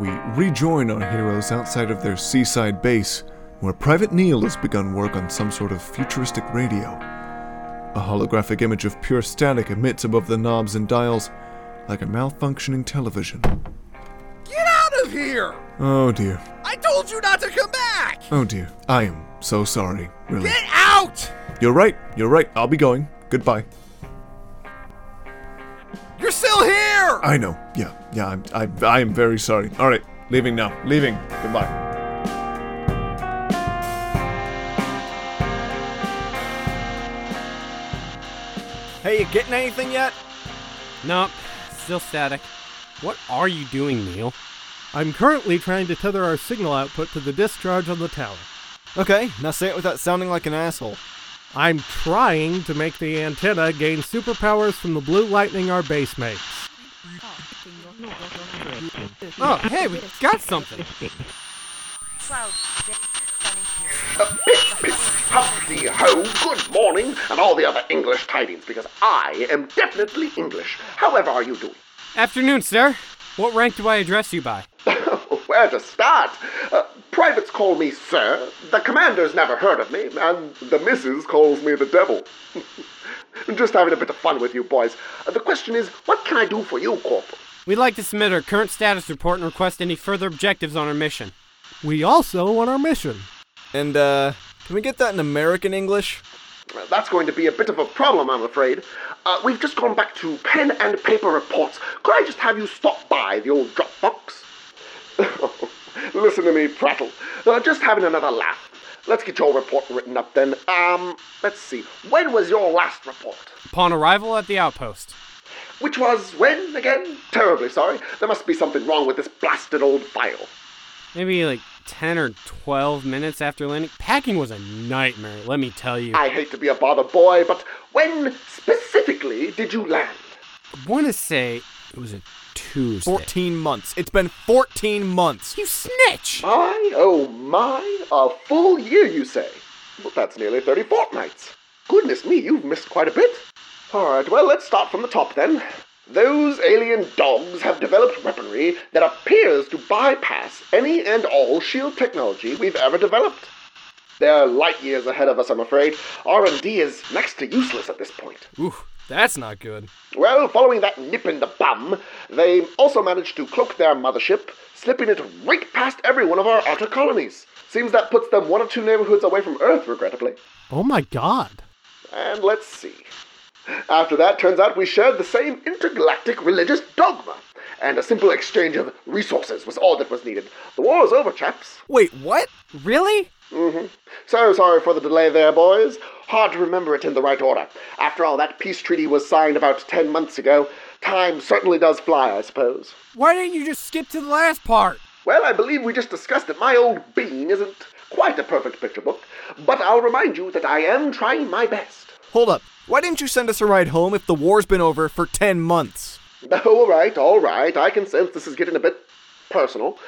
we rejoin our heroes outside of their seaside base, where Private Neil has begun work on some sort of futuristic radio. A holographic image of pure static emits above the knobs and dials like a malfunctioning television. Get out of here! Oh dear. I told you not to come back! Oh dear. I am so sorry, really. Get out! You're right. You're right. I'll be going. Goodbye. You're still here! I know. Yeah. Yeah. I'm, I, I am very sorry. All right. Leaving now. Leaving. Goodbye. Hey, you getting anything yet? Nope, still static. What are you doing, Neil? I'm currently trying to tether our signal output to the discharge on the tower. Okay, now say it without sounding like an asshole. I'm trying to make the antenna gain superpowers from the blue lightning our base makes. Oh, hey, we got something. Humpty ho, good morning, and all the other English tidings, because I am definitely English. However are you doing? Afternoon, sir. What rank do I address you by? Where to start? Uh, privates call me sir, the commander's never heard of me, and the missus calls me the devil. Just having a bit of fun with you boys. Uh, the question is, what can I do for you, Corporal? We'd like to submit our current status report and request any further objectives on our mission. We also want our mission. And, uh, can we get that in American English? That's going to be a bit of a problem, I'm afraid. Uh, we've just gone back to pen and paper reports. Could I just have you stop by the old drop box? Listen to me prattle. Uh, just having another laugh. Let's get your report written up then. Um, let's see. When was your last report? Upon arrival at the outpost. Which was when again? Terribly sorry. There must be something wrong with this blasted old file. Maybe like 10 or 12 minutes after landing. Packing was a nightmare, let me tell you. I hate to be a bother boy, but when specifically did you land? I want to say it was a Tuesday. 14 months. It's been 14 months. You snitch! My, oh my, a full year, you say? Well, that's nearly 30 fortnights. Goodness me, you've missed quite a bit. Alright, well, let's start from the top then. Those alien dogs have developed weaponry that appears to bypass any and all shield technology we've ever developed. They're light years ahead of us, I'm afraid. R&D is next to useless at this point. Ooh, that's not good. Well, following that nip in the bum, they also managed to cloak their mothership, slipping it right past every one of our outer colonies. Seems that puts them one or two neighborhoods away from Earth, regrettably. Oh my god. And let's see. After that, turns out we shared the same intergalactic religious dogma, and a simple exchange of resources was all that was needed. The war is over, chaps. Wait, what? Really? Mm-hmm. So sorry for the delay there, boys. Hard to remember it in the right order. After all, that peace treaty was signed about ten months ago. Time certainly does fly, I suppose. Why didn't you just skip to the last part? Well, I believe we just discussed that my old bean isn't quite a perfect picture book, but I'll remind you that I am trying my best. Hold up. Why didn't you send us a ride home if the war's been over for 10 months? All right, all right. I can sense this is getting a bit personal.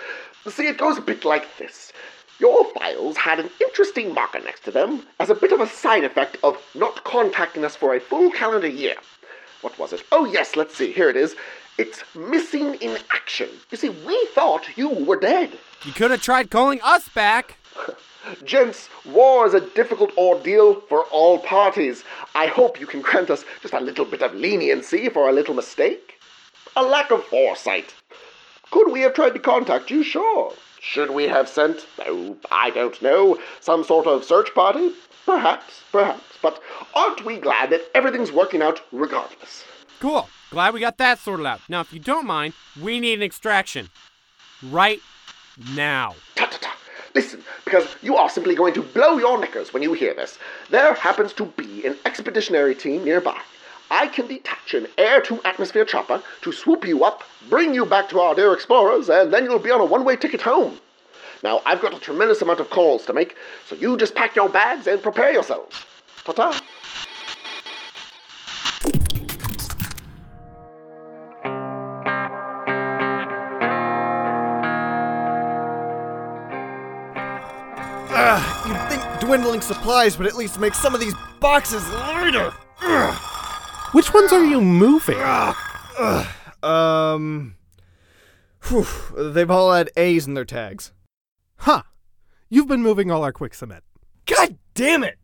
See, it goes a bit like this. Your files had an interesting marker next to them as a bit of a side effect of not contacting us for a full calendar year. What was it? Oh, yes, let's see. Here it is. It's missing in action. You see, we thought you were dead. You could have tried calling us back. Gents, war is a difficult ordeal for all parties. I hope you can grant us just a little bit of leniency for a little mistake. A lack of foresight. Could we have tried to contact you? Sure. Should we have sent, oh, I don't know, some sort of search party? Perhaps, perhaps. But aren't we glad that everything's working out regardless? Cool. Glad we got that sorted out. Now, if you don't mind, we need an extraction. Right now. Ta ta ta. Listen, because you are simply going to blow your knickers when you hear this. There happens to be an expeditionary team nearby. I can detach an air to atmosphere chopper to swoop you up, bring you back to our dear explorers, and then you'll be on a one way ticket home. Now, I've got a tremendous amount of calls to make, so you just pack your bags and prepare yourselves. Ta ta. Ugh, you'd think dwindling supplies would at least make some of these boxes lighter. Which ones are you moving? Um. Whew, they've all had A's in their tags. Huh. You've been moving all our quick cement. God damn it!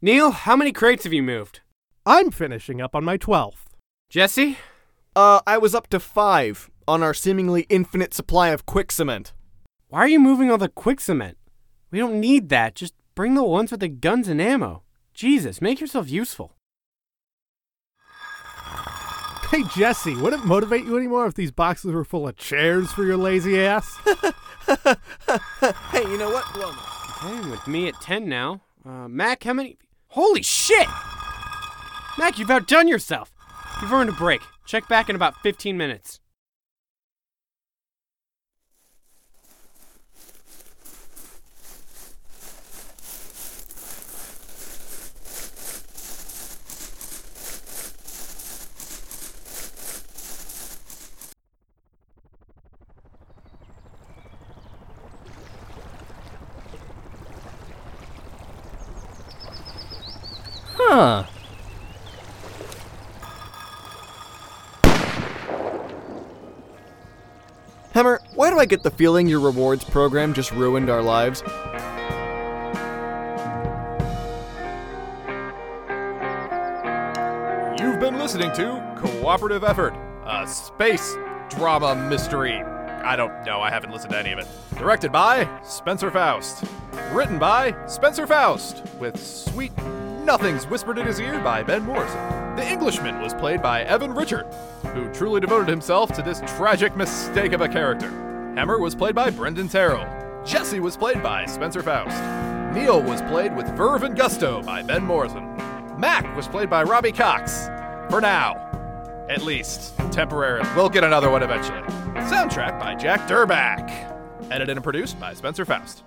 Neil, how many crates have you moved? I'm finishing up on my 12th. Jesse? Uh, I was up to five on our seemingly infinite supply of quick cement. Why are you moving all the quick cement? We don't need that. Just bring the ones with the guns and ammo. Jesus, make yourself useful. Hey, Jesse, would it motivate you anymore if these boxes were full of chairs for your lazy ass? Hey, you know what? Blow me. Okay, with me at 10 now. Uh, Mac, how many? Holy shit! Mac, you've outdone yourself. You've earned a break. Check back in about 15 minutes. Huh. Hammer, why do I get the feeling your rewards program just ruined our lives? You've been listening to Cooperative Effort, a space drama mystery. I don't know, I haven't listened to any of it. Directed by Spencer Faust. Written by Spencer Faust, with sweet nothings whispered in his ear by Ben Morrison. The Englishman was played by Evan Richard, who truly devoted himself to this tragic mistake of a character. Hammer was played by Brendan Terrell. Jesse was played by Spencer Faust. Neil was played with verve and gusto by Ben Morrison. Mac was played by Robbie Cox. For now. At least, temporarily. We'll get another one eventually. Soundtrack by Jack Durback. Edited and produced by Spencer Faust.